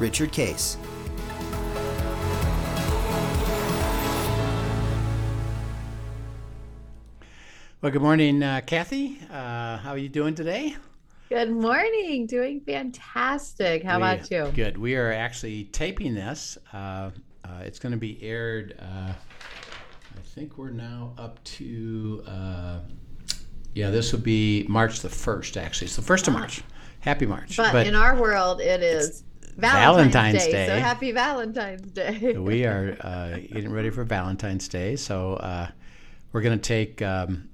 Richard Case. Well, good morning, uh, Kathy. Uh, how are you doing today? Good morning. Doing fantastic. How We- about you? Good. We are actually taping this. Uh, uh, it's going to be aired. Uh, I think we're now up to. Uh, yeah, this will be March the first. Actually, it's the first of March. Happy March. But, in our world, it is Valentine's Valentine's, Day. So happy Valentine's Day. we are uh, getting ready for Valentine's Day, so uh, we're going to take. Um,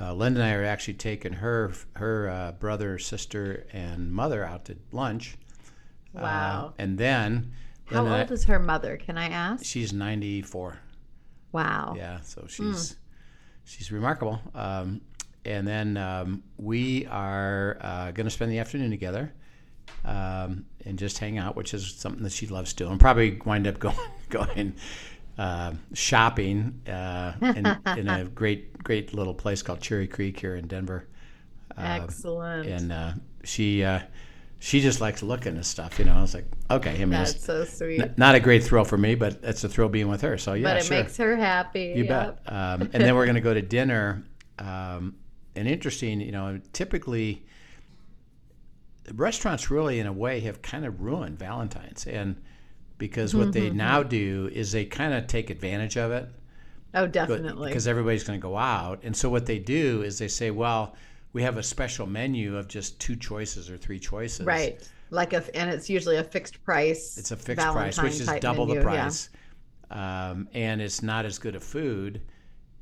uh, Linda and I are actually taking her, her uh, brother, sister, and mother out to lunch. Wow. and then, How Linda old is her mother? Can I ask? she's 94. Wow. Yeah, so she's she's remarkable. Um, and then um, we are uh, going to spend the afternoon together um, and just hang out, which is something that she loves doing. Probably wind up going going uh, shopping uh, in, in a great great little place called Cherry Creek here in Denver. Excellent. And uh, she uh, she just likes looking at stuff. You know, I was like, okay. I mean, That's it's so sweet. n- not a great thrill for me, but it's a thrill being with her. So yeah, but it sure. makes her happy. You Yep. bet. Um, and then we're going to go to dinner. Um, and interesting, you know, typically restaurants really, in a way, have kind of ruined Valentine's. And because what Mm-hmm, they now do is they kind of take advantage of it Oh, definitely. because everybody's going to go out. And so what they do is they say, well, we have a special menu of just two choices or three choices. right. Like a, and it's usually a fixed price. It's a fixed price, which is double the menu, yeah. price, um, and it's not as good a food,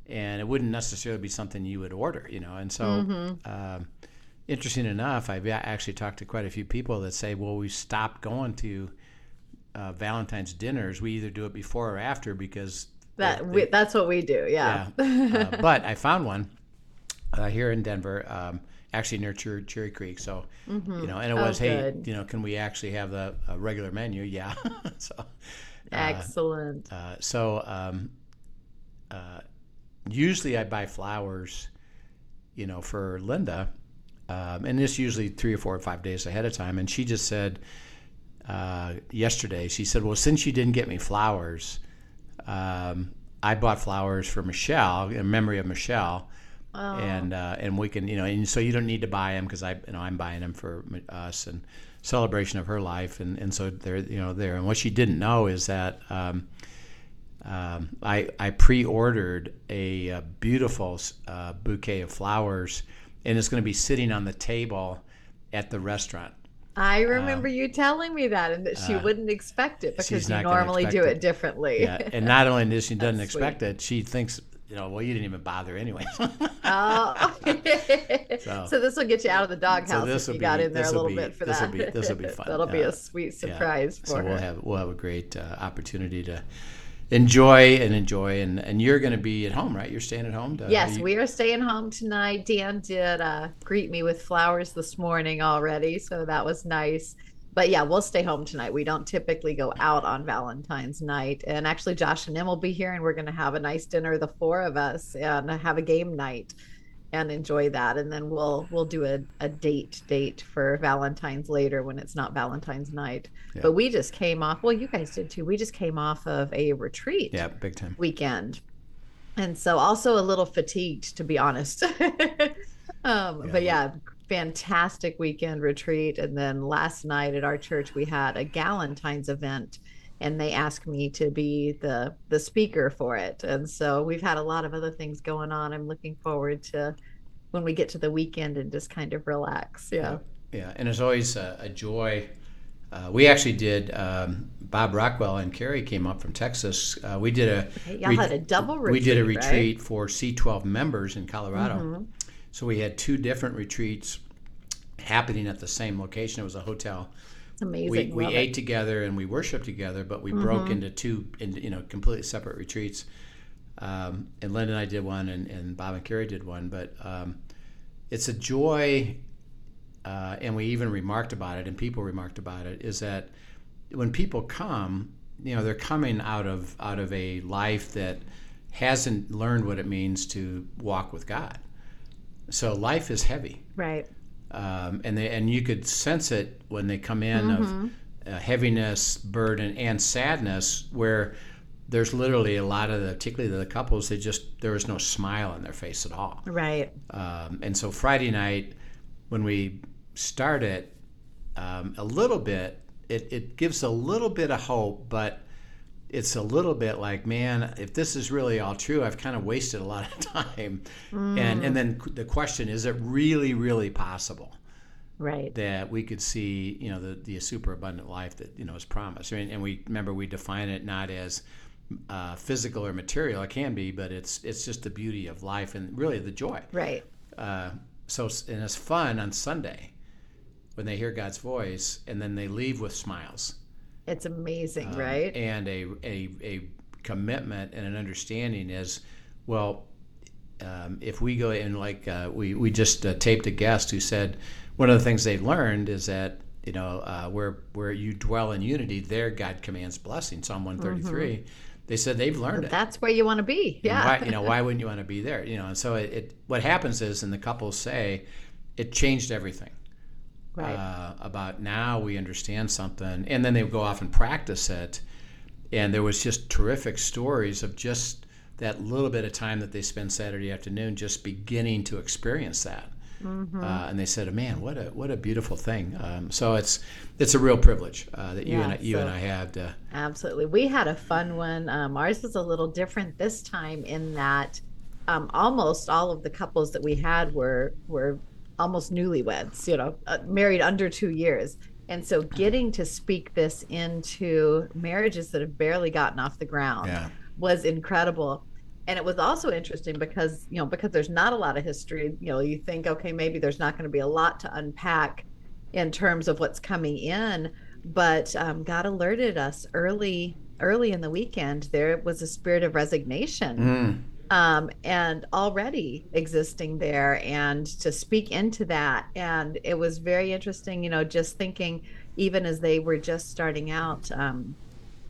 and it wouldn't necessarily be something you would order, you know. And so, Mm-hmm. um, interesting enough, I've actually talked to quite a few people that say, "Well, we stopped going to uh, Valentine's dinners. We either do it before or after because That we, that's what we do. Yeah. yeah. uh, but I found one uh, here in Denver, um, actually near Cher- Cherry Creek. So, you know, and it Oh, was, hey, good. you know, can we actually have the uh, regular menu? Yeah. so, Excellent. uh, so um, uh, usually I buy flowers, you know, for Linda, um, and this usually three or four or five days ahead of time. And she just said uh, yesterday, she said, "Well, since you didn't get me flowers, um, I bought flowers for Michelle in memory of Michelle." Oh. And uh, and we can you know and so you don't need to buy them because I you know I'm buying them for us and celebration of her life and, and so they're you know there and what she didn't know is that um, um, I, I pre-ordered a, uh beautiful uh, bouquet of flowers and it's going to be sitting on the table at the restaurant I remember you telling me that, and that she wouldn't expect it uh, because you normally do expect it differently. yeah and not only does she doesn't expect it she thinks you know well you didn't even bother anyway Oh, So- so, this will get you out of the doghouse if this'll you got be- in there a little be- bit for this'll that. be- this'll be fun. That'll be Uh, a sweet Yeah. surprise for her. so her. we'll have we'll have a great uh, opportunity to enjoy and enjoy and and you're going to be at home right you're staying at home to, yes, you- we are staying home tonight. Dan did uh, greet me with flowers this morning already, so that was nice. But yeah, we'll stay home tonight. We don't typically go out on Valentine's night. And actually, Josh and Em will be here, and we're going to have a nice dinner, the four of us, and have a game night and enjoy that. And then we'll we'll do a, a date date for Valentine's later when it's not Valentine's night. Yeah. But we just came off. Well, you guys did too. We just came off of a retreat yeah big time weekend. And so also a little fatigued to be honest. um but yeah, fantastic weekend retreat and then last night at our church we had a Galentine's event and they asked me to be the the speaker for it. And so we've had a lot of other things going on. I'm looking forward to when we get to the weekend and just kind of relax. Yeah. yeah and it's always a, a joy uh, we actually did um, bob rockwell and carrie came up from texas uh, we did a Y'all had a double we did a retreat, right? for c12 members in colorado Mhm. So we had two different retreats happening at the same location. It was a hotel amazing. we, we Love ate it. together and we worshiped together, but we broke into two, into, you know, completely separate retreats. Um, and Linda and I did one, and, and Bob and Carrie did one. But um, it's a joy, uh, and we even remarked about it, and people remarked about it. Is that when people come, you know, they're coming out of out of a life that hasn't learned what it means to walk with God. So life is heavy Right. Um, and they and you could sense it when they come in of uh, heaviness, burden, and sadness, where there's literally a lot of the, particularly the couples, they just there was no smile on their face at all. Right. Um, and so Friday night, when we start it, um, a little bit, it, it gives a little bit of hope, but it's a little bit like, man, if this is really all true, I've kind of wasted a lot of time. And and then the question is, it really, really possible? Right. that we could see, you know, the, the super abundant life that you know is promised. I mean, and we remember we define it not as uh, physical or material. It can be, but it's it's just the beauty of life and really the joy. Right. Uh, so and it's fun on Sunday when they hear God's voice and then they leave with smiles It's amazing, um, right? and a, a a commitment and an understanding is well. Um, if we go in like uh, we we just uh, taped a guest who said one of the things they've learned is that you know uh, where where you dwell in unity, there God commands blessing. Psalm one They said they've learned it. That's where you want to be. Yeah. Why, you know, why wouldn't you want to be there? You know, and so it, it what happens is, and the couples say, it changed everything. Right. Uh, about now we understand something, and then they would go off and practice it, and there was just terrific stories of just that little bit of time that they spend Saturday afternoon just beginning to experience that. Mm-hmm. Uh, and they said, "Man, what a what a beautiful thing!" Um, so it's it's a real privilege uh, that you Yeah, and I, you so- and I had. To, Absolutely. We had a fun one. Um, ours was a little different this time in that um, almost all of the couples that we had were were almost newlyweds, you know, uh, married under two years. And so getting to speak this into marriages that have barely gotten off the ground Yeah. was incredible. And it was also interesting because, you know, because there's not a lot of history, you know, you think, okay, maybe there's not going to be a lot to unpack in terms of what's coming in but um, God alerted us early early in the weekend there was a spirit of resignation Mm. Um, and already existing there and to speak into that. And it was very interesting you know just thinking even as they were just starting out um,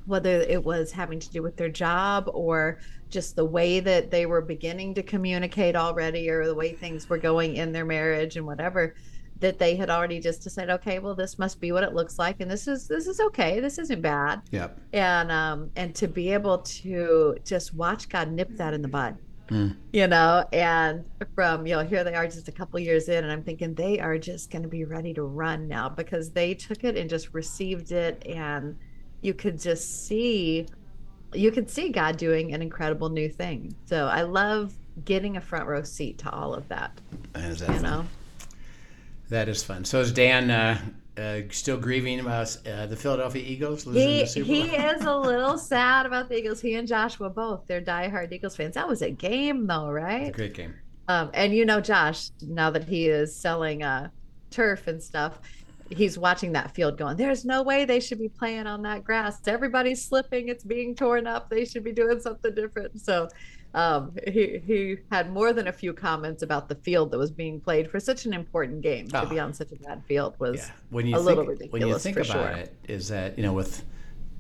whether it was having to do with their job or just the way that they were beginning to communicate already or the way things were going in their marriage and whatever that they had already just decided okay well this must be what it looks like and this is this is okay this isn't bad. Yep. and um and to be able to just watch god nip that in the bud. Mm. you know and from you know here they are just a couple years in and i'm thinking they are just going to be ready to run now because they took it and just received it and you could just see you could see god doing an incredible new thing. So i love getting a front row seat to all of that. That you know That is fun. So is Dan uh, uh, still grieving about uh, the Philadelphia Eagles losing he the Super Bowl? he is a little sad about the eagles he and joshua both they're diehard eagles fans that was a game though right? A great game. Um, and you know, Josh, now that he is selling uh, turf and stuff, he's watching that field going, There's no way they should be playing on that grass. Everybody's slipping, it's being torn up. They should be doing something different. So um, he, he had more than a few comments about the field that was being played for such an important game. To be Oh. on such a bad field was Yeah. When you a think, little when you think about sure. it, is that you know with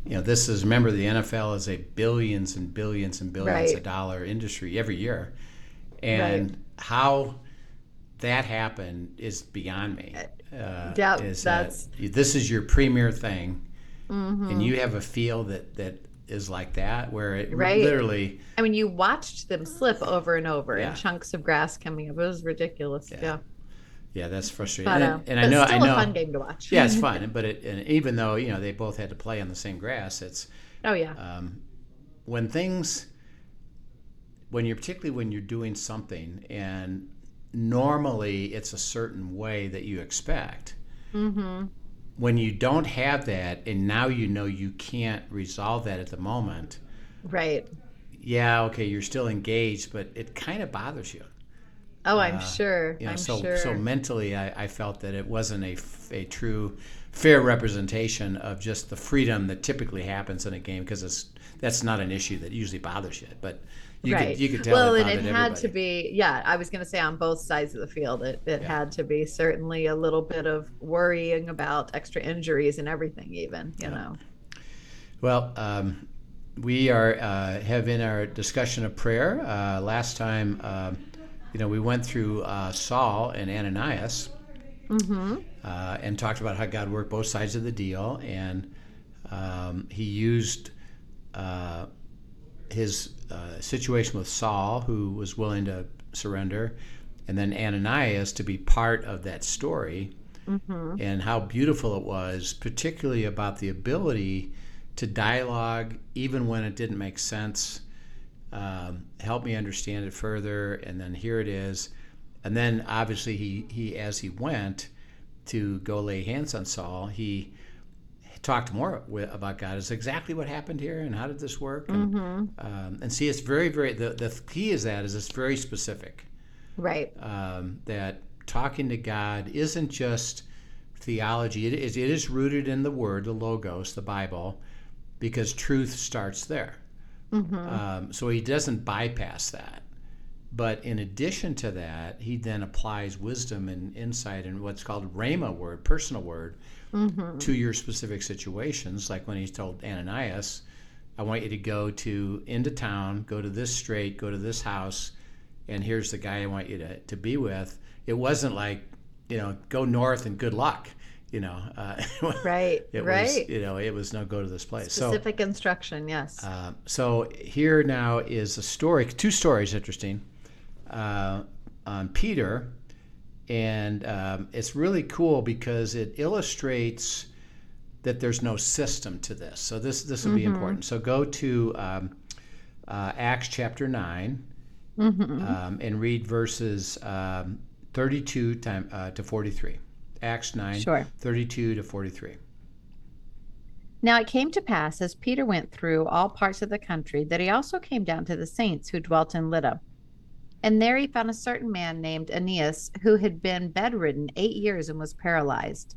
you know this is remember the NFL is a billions and billions and billions Right. of dollar industry every year, and how that happened is beyond me. Uh, yeah, is that's- that this is your premier thing, Mm-hmm. and you have a field that that is like that where it Right. literally I mean, you watched them slip over and over Yeah. and chunks of grass coming up. It was ridiculous. Yeah. Yeah. yeah that's frustrating. But, and, uh, and I but know still I know a fun game to watch. yeah it's fun, but it and even though you know they both had to play on the same grass, it's Oh, yeah. um, when things when you're particularly when you're doing something and normally it's a certain way that you expect mm-hmm. When you don't have that and now you know you can't resolve that at the moment Right. yeah okay you're still engaged but it kind of bothers you Oh, I'm uh, sure. You know, I'm so sure. so mentally, I, I felt that it wasn't a, a true, fair representation of just the freedom that typically happens in a game because it's that's not an issue that usually bothers you. But you right. could you could tell. Well, it and it had everybody. to be. Yeah, I was going to say on both sides of the field, it it yeah. had to be certainly a little bit of worrying about extra injuries and everything, even you yeah. know. Well, um, we are uh, have in our discussion of prayer. Uh, last time, uh, you know, we went through uh, Saul and Ananias, mm-hmm. Uh, and talked about how God worked both sides of the deal, and um, He used uh, his situation with Saul, who was willing to surrender, and then Ananias to be part of that story, mm-hmm. and how beautiful it was, particularly about the ability to dialogue even when it didn't make sense. Um, help me understand it further, and then here it is. And then obviously he, he as he went to go lay hands on Saul, he talked more with, about God. Is exactly what happened here, and how did this work? And, mm-hmm. um, and see, it's very very the the key is that is it's very specific, right? Um, that talking to God isn't just theology. It is it is rooted in the Word, the Logos, the Bible, because truth starts there. Mm-hmm. Um, so he doesn't bypass that. But in addition to that, he then applies wisdom and insight and what's called rhema word, personal word, mm-hmm. to your specific situations. Like when he told Ananias, I want you to go to into town, go to this street, go to this house, and here's the guy I want you to, to be with. It wasn't like, you know, go north and good luck you know uh, right it right was, you know it was no go to this place specific so, instruction yes uh, so here now is a story two stories interesting uh, on peter and um, it's really cool because it illustrates that there's no system to this so this this will mm-hmm. be important so go to um, uh, acts chapter 9 mm-hmm. um, and read verses um, 32 time, uh, to 43 Acts 9, sure. 32 to 43. Now it came to pass as Peter went through all parts of the country that he also came down to the saints who dwelt in Lydda. And there he found a certain man named Aeneas who had been bedridden eight years and was paralyzed.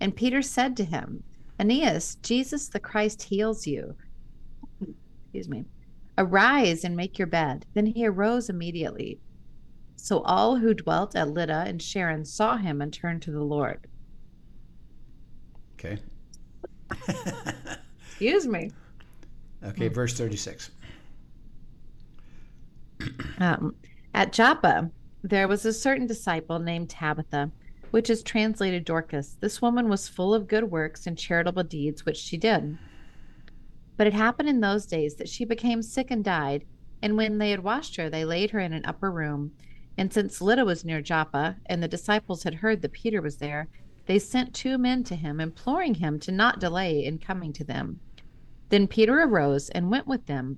And Peter said to him, Aeneas, Jesus the Christ heals you. Excuse me. Arise and make your bed. Then he arose immediately. So all who dwelt at Lydda and Sharon saw him and turned to the Lord. Okay. Excuse me. Okay, verse 36. Um, at Joppa, there was a certain disciple named Tabitha, which is translated Dorcas. This woman was full of good works and charitable deeds, which she did. But it happened in those days that she became sick and died. And when they had washed her, they laid her in an upper room. And since Lydda was near Joppa, and the disciples had heard that Peter was there, they sent two men to him, imploring him to not delay in coming to them. Then Peter arose and went with them.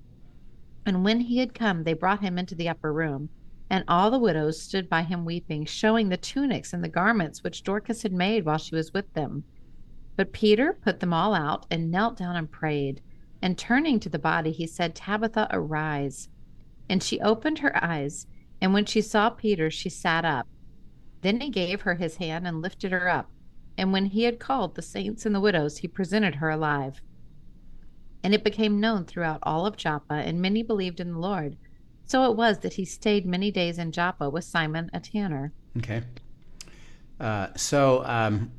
And when he had come, they brought him into the upper room. And all the widows stood by him weeping, showing the tunics and the garments which Dorcas had made while she was with them. But Peter put them all out and knelt down and prayed. And turning to the body, he said, Tabitha, arise. And she opened her eyes and when she saw Peter, she sat up. Then he gave her his hand and lifted her up. And when he had called the saints and the widows, he presented her alive. And it became known throughout all of Joppa, and many believed in the Lord. So it was that he stayed many days in Joppa with Simon, a tanner. Okay. Uh, so, um,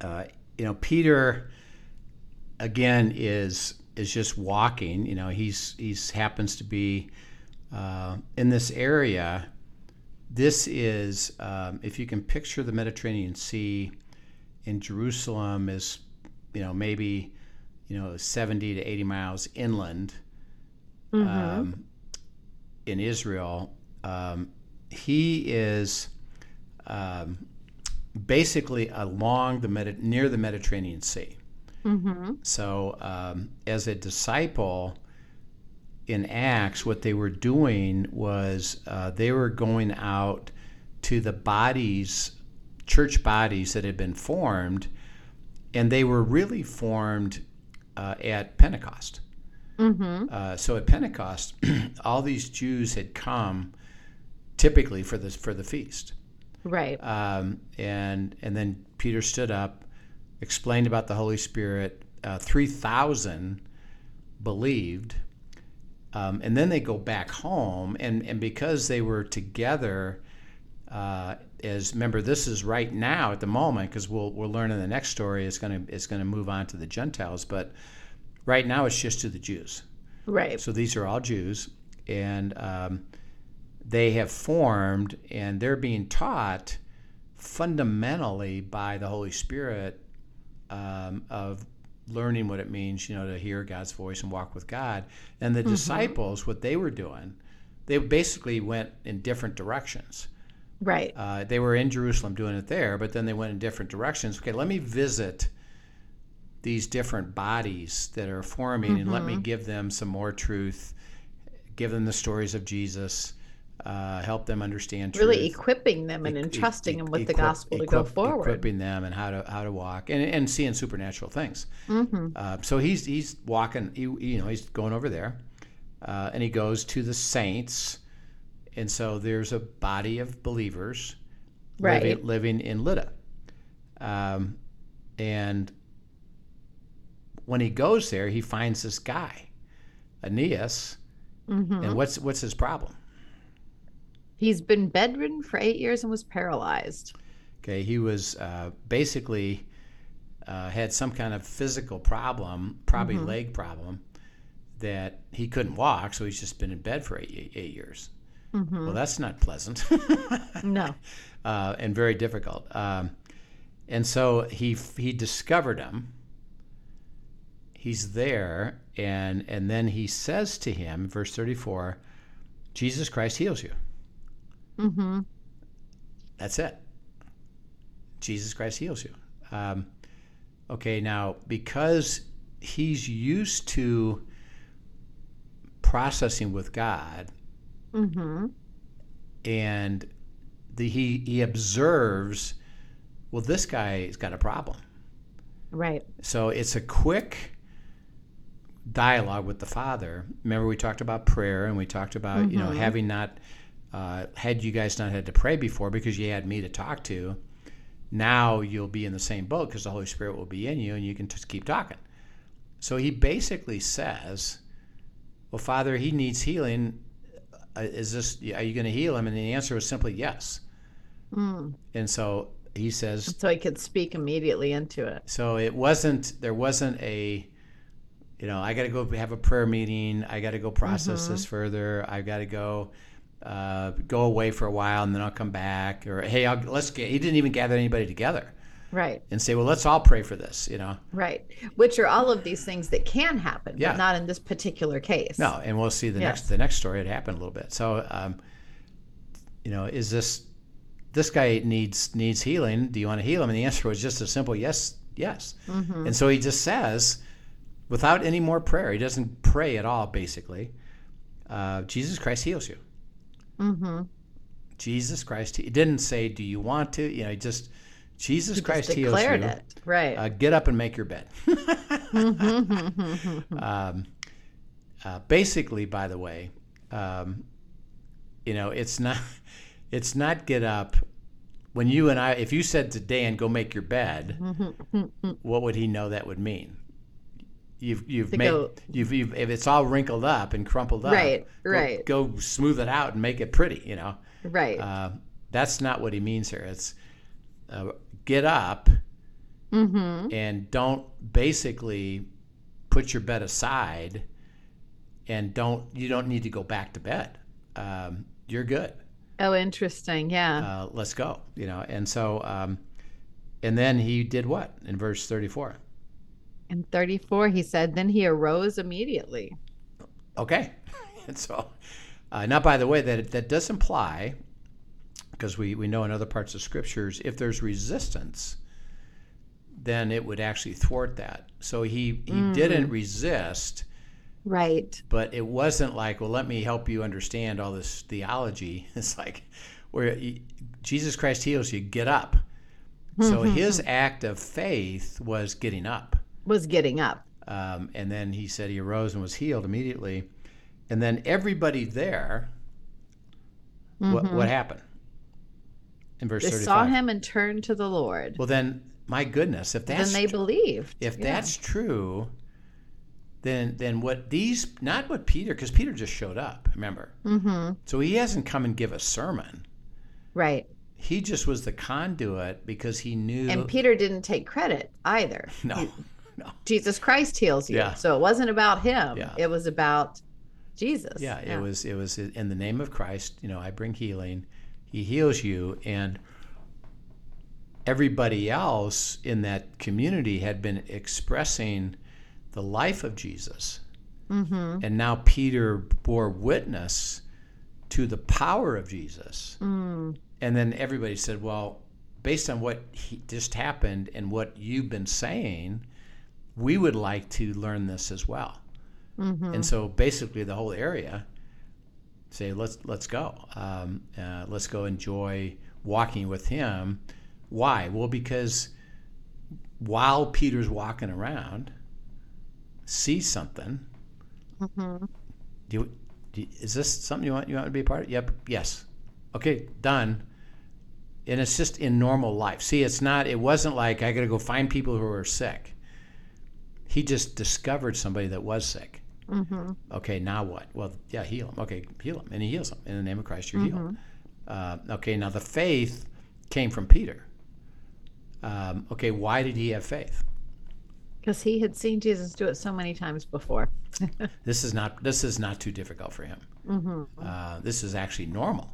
uh, you know, Peter again is is just walking. You know, he's he's happens to be uh, in this area, this is, um, if you can picture the Mediterranean Sea in Jerusalem is, you know, maybe, you know, 70 to 80 miles inland mm-hmm. um, in Israel. Um, he is um, basically along the Medi- near the Mediterranean Sea. Mm-hmm. So, um, as a disciple, in Acts, what they were doing was uh, they were going out to the bodies, church bodies that had been formed, and they were really formed uh, at Pentecost. Mm-hmm. Uh, so at Pentecost, all these Jews had come typically for this for the feast. Right. Um, and and then Peter stood up, explained about the Holy Spirit. Uh, Three thousand believed, um, and then they go back home, and and because they were together. Uh, as remember, this is right now at the moment because we'll we'll learn in the next story. It's gonna it's gonna move on to the Gentiles, but right now it's just to the Jews. Right. So these are all Jews, and um, they have formed and they're being taught fundamentally by the Holy Spirit um, of learning what it means, you know, to hear God's voice and walk with God. And the disciples, what they were doing, they basically went in different directions. Right. Uh, they were in Jerusalem doing it there, but then they went in different directions. Okay, let me visit these different bodies that are forming and let me give them some more truth, give them the stories of Jesus, uh, help them understand truth. Really equipping them and E- e- entrusting them with the gospel to go forward. equipping them and how to how to walk and, and seeing supernatural things. Mm-hmm. Uh, so he's he's walking, he, you know, he's going over there, uh, and he goes to the saints, and so there's a body of believers Right. living, living in Lydda, um, and when he goes there, he finds this guy, Aeneas, Mm-hmm. and what's what's his problem? He's been bedridden for eight years and was paralyzed. Okay, he was uh, basically uh, had some kind of physical problem, probably Mm-hmm. leg problem, that he couldn't walk, so he's just been in bed for eight, eight years. Mm-hmm. Well, that's not pleasant No. uh, and very difficult. Um, and so he he discovered him. He's there, and and then he says to him, verse thirty four, Jesus Christ heals you. Mm-hmm. That's it. Jesus Christ heals you. Um, okay, now because he's used to processing with God, Mm-hmm. and the, he he observes, well, this guy's got a problem. Right. So it's a quick dialogue with the Father. Remember, we talked about prayer, and we talked about you know having not uh, had you guys not had to pray before because you had me to talk to. Now you'll be in the same boat because the Holy Spirit will be in you, and you can just keep talking. So he basically says, "Well, Father, he needs healing. Uh, Is this? Are you going to heal him?" And the answer was simply yes. Mm. And so he says, So he could speak immediately into it. so it wasn't there wasn't a you know i got to go have a prayer meeting i got to go process this further I've got to go uh, go away for a while and then i'll come back or hey I'll, let's get he didn't even gather anybody together Right. and say well let's all pray for this you know Right. Which are all of these things that can happen, Yeah. but not in this particular case. no and we'll see the Yes. next the next story it happened a little bit so um, you know is this this guy needs needs healing do you want to heal him and the answer was just a simple yes yes Mm-hmm. And so he just says, without any more prayer, he doesn't pray at all, basically. Uh, Jesus Christ heals you. Mm-hmm. Jesus Christ. He didn't say, "Do you want to?" You know, he just Jesus He Christ just heals declared you. it. Right. Uh, get up and make your bed. um, uh, basically, by the way, um, you know, it's not it's not get up. When you and I, if you said to Dan, "Go make your bed," what would he know that would mean? You've you've made go- you've, you've if it's all wrinkled up and crumpled up, Right, go- right. Go, smooth it out and make it pretty. You know, right. uh, that's not what he means here. It's uh, get up mm-hmm. and don't basically put your bed aside and don't you don't need to go back to bed. Um, you're good. Oh, interesting. Yeah. Uh, let's go. You know, and so um, and then he did what in verse 34? In 34, he said, then he arose immediately. Okay. and so, uh, now, by the way, that that does imply, because we, we know in other parts of scriptures, if there's resistance, then it would actually thwart that. So he, he didn't resist, Right. but it wasn't like, well, let me help you understand all this theology. It's like, where Jesus Christ heals you, get up. So his act of faith was getting up. Was getting up. Um, and then he said he arose and was healed immediately. And then everybody there What, what happened? In verse They 35. saw him and turned to the Lord. Well, then, my goodness, if that's then they believed. if Yeah. that's true, then then what these not what Peter because Peter just showed up. Remember, Mhm. so he hasn't come and give a sermon. right. He just was the conduit because he knew. And Peter didn't take credit either. no, no. Jesus Christ heals you. Yeah. So it wasn't about him. Yeah. It was about Jesus. Yeah, it was it was in the name of Christ. You know, I bring healing. He heals you, and everybody else in that community had been expressing the life of Jesus, Mm-hmm. and now Peter bore witness to the power of Jesus. Mm. And then everybody said, "Well, based on what he, just happened and what you've been saying, we would like to learn this as well." Mm-hmm. And so basically, the whole area say, "Let's let's go. Um, uh, let's go enjoy walking with him." Why? Well, because while Peter's walking around, see something. Mm-hmm. Do you, do you- is this something you want you want to be a part of? Yep. Yes. Okay. Done. And it's just in normal life. See, it's not. It wasn't like I got to go find people who are sick. He just discovered somebody that was sick. Mm-hmm. Okay, now what? Well, yeah, heal him. Okay, heal him, and he heals him in the name of Christ. You're healed. Uh, okay, now the faith came from Peter. Um, okay, why did he have faith? Because he had seen Jesus do it so many times before. This is not this is not too difficult for him. Mm-hmm. Uh, this is actually normal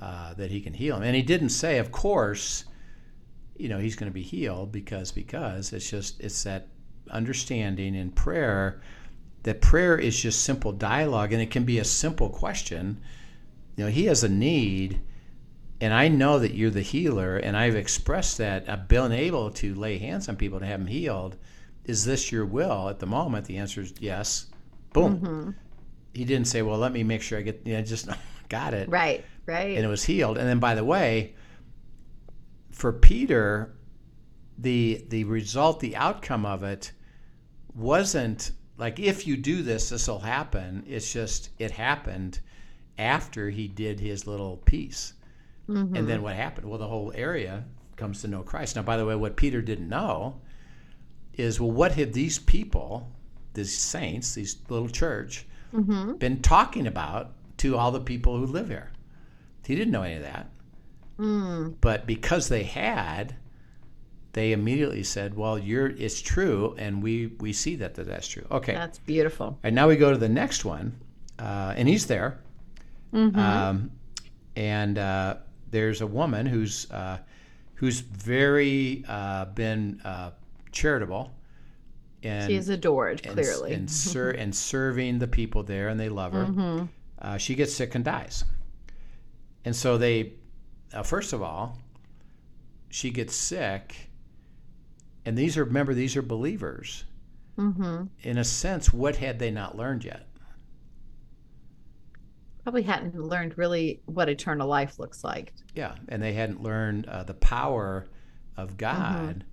uh, that he can heal him, and he didn't say, of course, you know, he's going to be healed because because it's just it's that understanding in prayer that prayer is just simple dialogue, and it can be a simple question. You know, he has a need, and I know that you're the healer, and I've expressed that I've been able to lay hands on people to have them healed. Is this your will at the moment? The answer is yes. Boom. Mm-hmm. He didn't say, "Well, let me make sure I get." You know, just got it, Right. Right. and it was healed. And then, by the way, for Peter, the the result, the outcome of it, wasn't like if you do this, this will happen. It's just it happened after he did his little piece. Mm-hmm. And then what happened? Well, the whole area comes to know Christ. Now, by the way, what Peter didn't know is well, what have these people, these saints, these little church, Mm-hmm. been talking about to all the people who live here? He didn't know any of that. Mm. But because they had, they immediately said, "Well, you're it's true, and we we see that, that that's true." Okay. That's beautiful. And now we go to the next one, uh, and he's there. Mm-hmm. Um, and uh, there's a woman who's uh, who's very uh, been uh, charitable, and She is adored, and, clearly. and, ser- and serving the people there, and they love her. Mm-hmm. Uh, she gets sick and dies, and so they, uh, first of all, she gets sick, and these are remember these are believers. mm-hmm. In a sense, what had they not learned yet? Probably hadn't learned really what eternal life looks like. Yeah, and they hadn't learned uh, the power of God.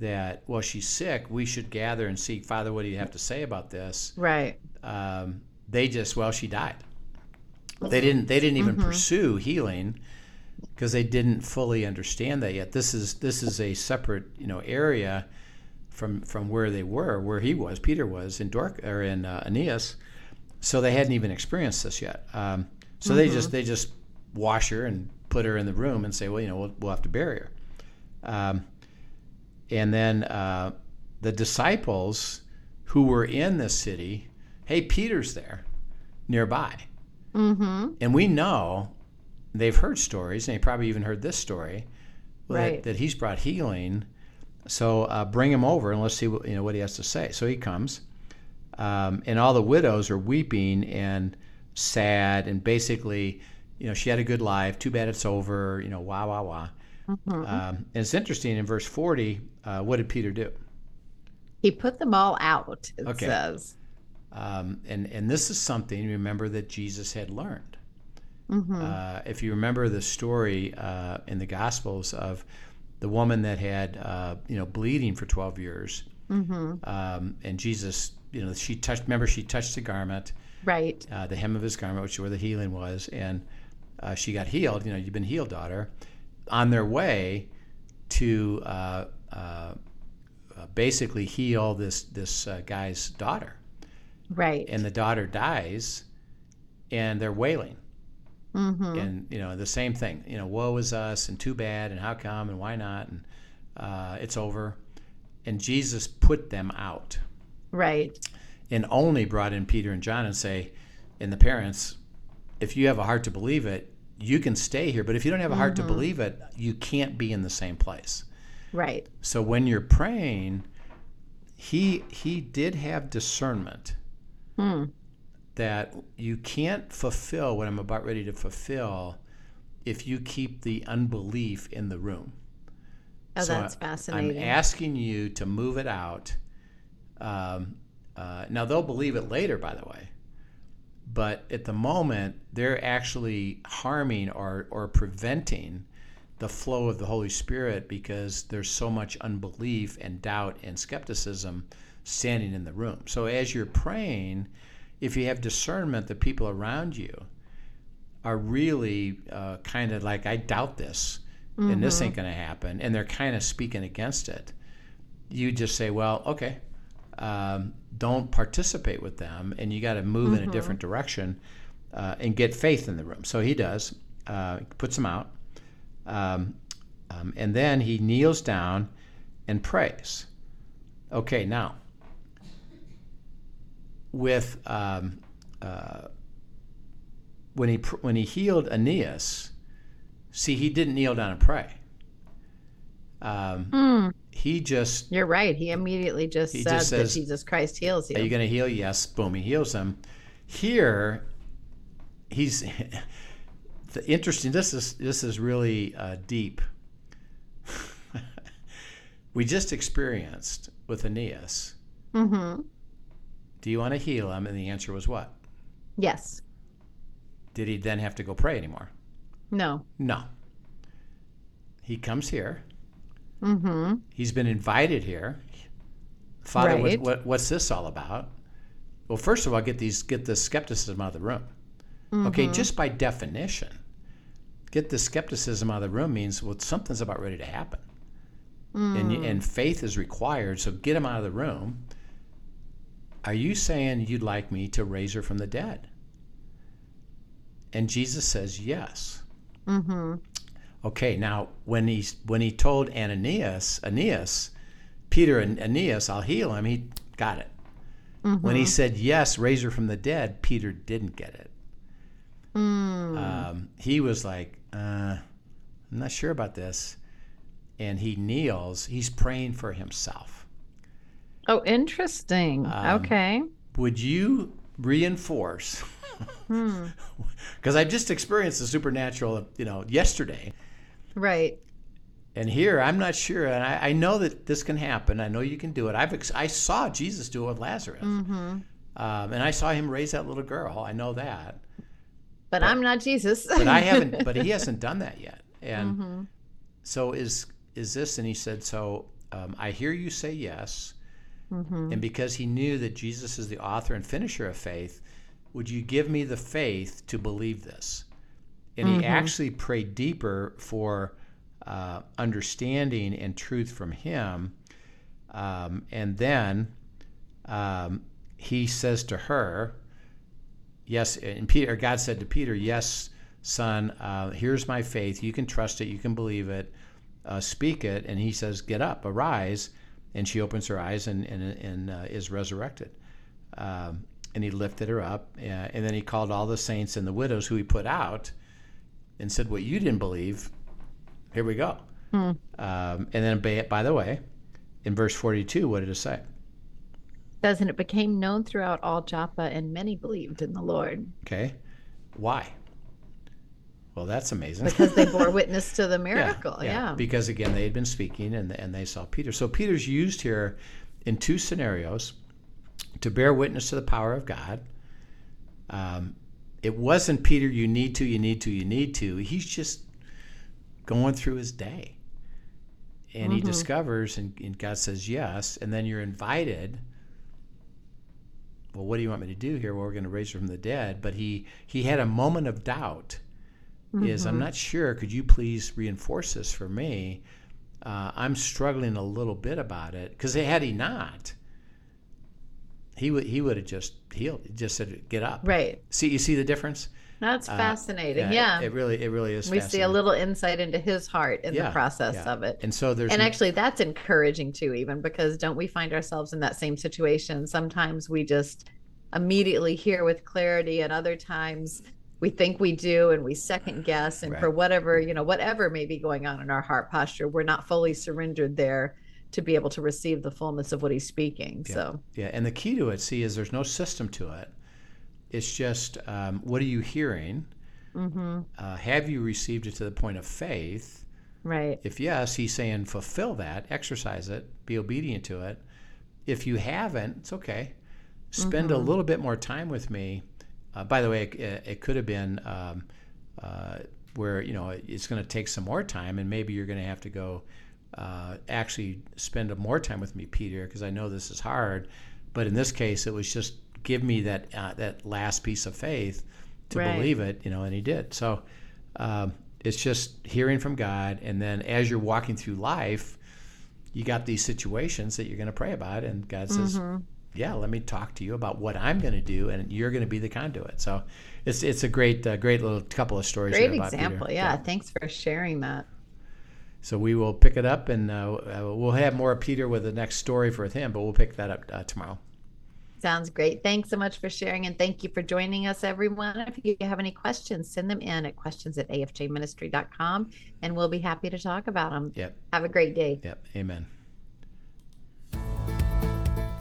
That well, she's sick. We should gather and seek. Father, what do you have to say about this? Right. Um, they just well, she died. They didn't. They didn't even pursue healing because they didn't fully understand that yet. This is this is a separate you know area from from where they were, where he was, Peter was in Dork or in uh, Aeneas. So they hadn't even experienced this yet. Um, so they just they just wash her and put her in the room and say, well, you know, we'll, we'll have to bury her. Um, and then uh, the disciples who were in this city, hey, Peter's there nearby. Mm-hmm. And we know they've heard stories, and they probably even heard this story, that- that, he's brought healing. So uh, bring him over and let's see what, you know, what he has to say. So he comes, um, and all the widows are weeping and sad, and basically, you know, she had a good life. Too bad it's over. You know, wah wah wah. Mm-hmm. Um, and it's interesting in verse forty. Uh, what did Peter do? He put them all out, it Okay. says. Um, and and this is something remember that Jesus had learned. Mm-hmm. Uh, if you remember the story uh, in the Gospels of the woman that had uh, you know bleeding for twelve years, Mm-hmm. um, and Jesus, you know, she touched. Remember, she touched the garment, Right. uh, the hem of his garment, which is where the healing was, and uh, she got healed. You know, you've been healed, daughter. On their way to uh, uh, basically heal this this uh, guy's daughter, Right. and the daughter dies, and they're wailing. Mm-hmm. and you know the same thing you know woe is us and too bad and how come and why not and uh, it's over and jesus put them out Right. and only brought in peter and john and say and the parents if you have a heart to believe it you can stay here but if you don't have a heart to believe it you can't be in the same place Right. so when you're praying he he did have discernment Hmm. That you can't fulfill what I'm about ready to fulfill if you keep the unbelief in the room. Oh, So that's fascinating. I'm asking you to move it out. Um, uh, now they'll believe it later, by the way, but at the moment they're actually harming or or preventing the flow of the Holy Spirit because there's so much unbelief and doubt and skepticism standing in the room. So as you're praying, if you have discernment, the people around you are really uh, kind of like, I doubt this, and this ain't going to happen, and they're kind of speaking against it. You just say, well, okay, um, don't participate with them, and you got to move in a different direction uh, and get faith in the room. So he does, uh, puts them out, um, um, and then he kneels down and prays. Okay, now with um, uh, when he when he healed Aeneas, see he didn't kneel down and pray. Um, Hmm. he just You're right. He immediately just He said just says, that Jesus Christ heals you. Are you going to heal? Yes. Boom. He heals him. Here, he's the interesting. This is this is really uh, deep. we just experienced with Aeneas. mm-hmm. Do you want to heal him? And the answer was what? Yes. Did he then have to go pray anymore? No. No. He comes here. Mm-hmm. He's been invited here. Father, Right. what, what's this all about? Well, first of all, get these get the skepticism out of the room. Okay, just by definition, get the skepticism out of the room means well something's about ready to happen, and and faith is required. So get him out of the room. Are you saying you'd like me to raise her from the dead? And Jesus says yes. Mm-hmm. Okay, now when he when he told Ananias, Aeneas, Peter and Aeneas, I'll heal him. He got it. When he said yes, raise her from the dead, Peter didn't get it. Mm. Um, he was like, uh, I'm not sure about this, and he kneels. He's praying for himself. Oh, interesting. Um, okay. Would you reinforce? Hmm. Because I just experienced the supernatural, you know, yesterday. Right. And here, I'm not sure, and I, I know that this can happen. I know you can do it. I've ex- I saw Jesus do it with Lazarus, Mm-hmm. um, and I saw him raise that little girl. I know that, But, I'm not Jesus. but I haven't. but he hasn't done that yet. And Mm-hmm. so is is this? And he said, "So um, I hear you say yes." Mm-hmm. And because he knew that Jesus is the author and finisher of faith, would you give me the faith to believe this? And he actually prayed deeper for uh, understanding and truth from him. Um, and then um, he says to her, Yes, and Peter, God said to Peter, Yes, son, uh, here's my faith. You can trust it, you can believe it, uh, speak it. And he says, Get up, arise. And she opens her eyes and, and, and uh, is resurrected. Um, and he lifted her up. Uh, and then he called all the saints and the widows who he put out and said, What you didn't believe, here we go. Um, and then, by, by the way, in verse 42, what did it say? Says, and it became known throughout all Joppa, and many believed in the Lord Okay. Why? Well, that's amazing. because they bore witness to the miracle. Yeah. Because again, they had been speaking and, and they saw Peter. So Peter's used here in two scenarios to bear witness to the power of God. Um, it wasn't Peter, you need to, you need to, you need to. He's just going through his day. And he discovers, and, and God says yes. And then you're invited. Well, what do you want me to do here? Well, we're going to raise her from the dead. But he he had a moment of doubt is I'm not sure. Could you please reinforce this for me? Uh, I'm struggling a little bit about it because had he not, he would he would have just healed, just said get up. Right. See, you see the difference. That's Uh, fascinating. yeah. It, it really it really is. we see a little insight into his heart in Yeah, the process yeah. of it. And so there's and n- actually that's encouraging too even because don't we find ourselves in that same situation sometimes we just immediately hear with clarity and other times we think we do and we second guess and for whatever you know whatever may be going on in our heart posture we're not fully surrendered there to be able to receive the fullness of what he's speaking so Yeah, and the key to it, see, is there's no system to it. It's just um, what are you hearing? hmm Uh, have you received it to the point of faith? right If yes, he's saying fulfill that, exercise it, be obedient to it. If you haven't, it's okay. Spend a little bit more time with me. Uh, by the way, it, it could have been um, uh, where you know it's going to take some more time, and maybe you're going to have to go uh, actually spend more time with me, Peter, because I know this is hard. But in this case, it was just give me that uh, that last piece of faith to Right. believe it, you know, and he did. So um, it's just hearing from God, and then as you're walking through life, you got these situations that you're going to pray about, and God says, Mm-hmm. "Yeah, let me talk to you about what I'm going to do, and you're going to be the conduit." So it's it's a great uh, great little couple of stories. great here about Peter. example yeah thanks for sharing that So we will pick it up, and uh, uh, we'll have more of Peter with the next story for him, but we'll pick that up uh, tomorrow. Sounds great. Thanks so much for sharing and thank you for joining us, everyone. If you have any questions, send them in at questions at afjministry.com and we'll be happy to talk about them. Yep, Have a great day. yep. Amen.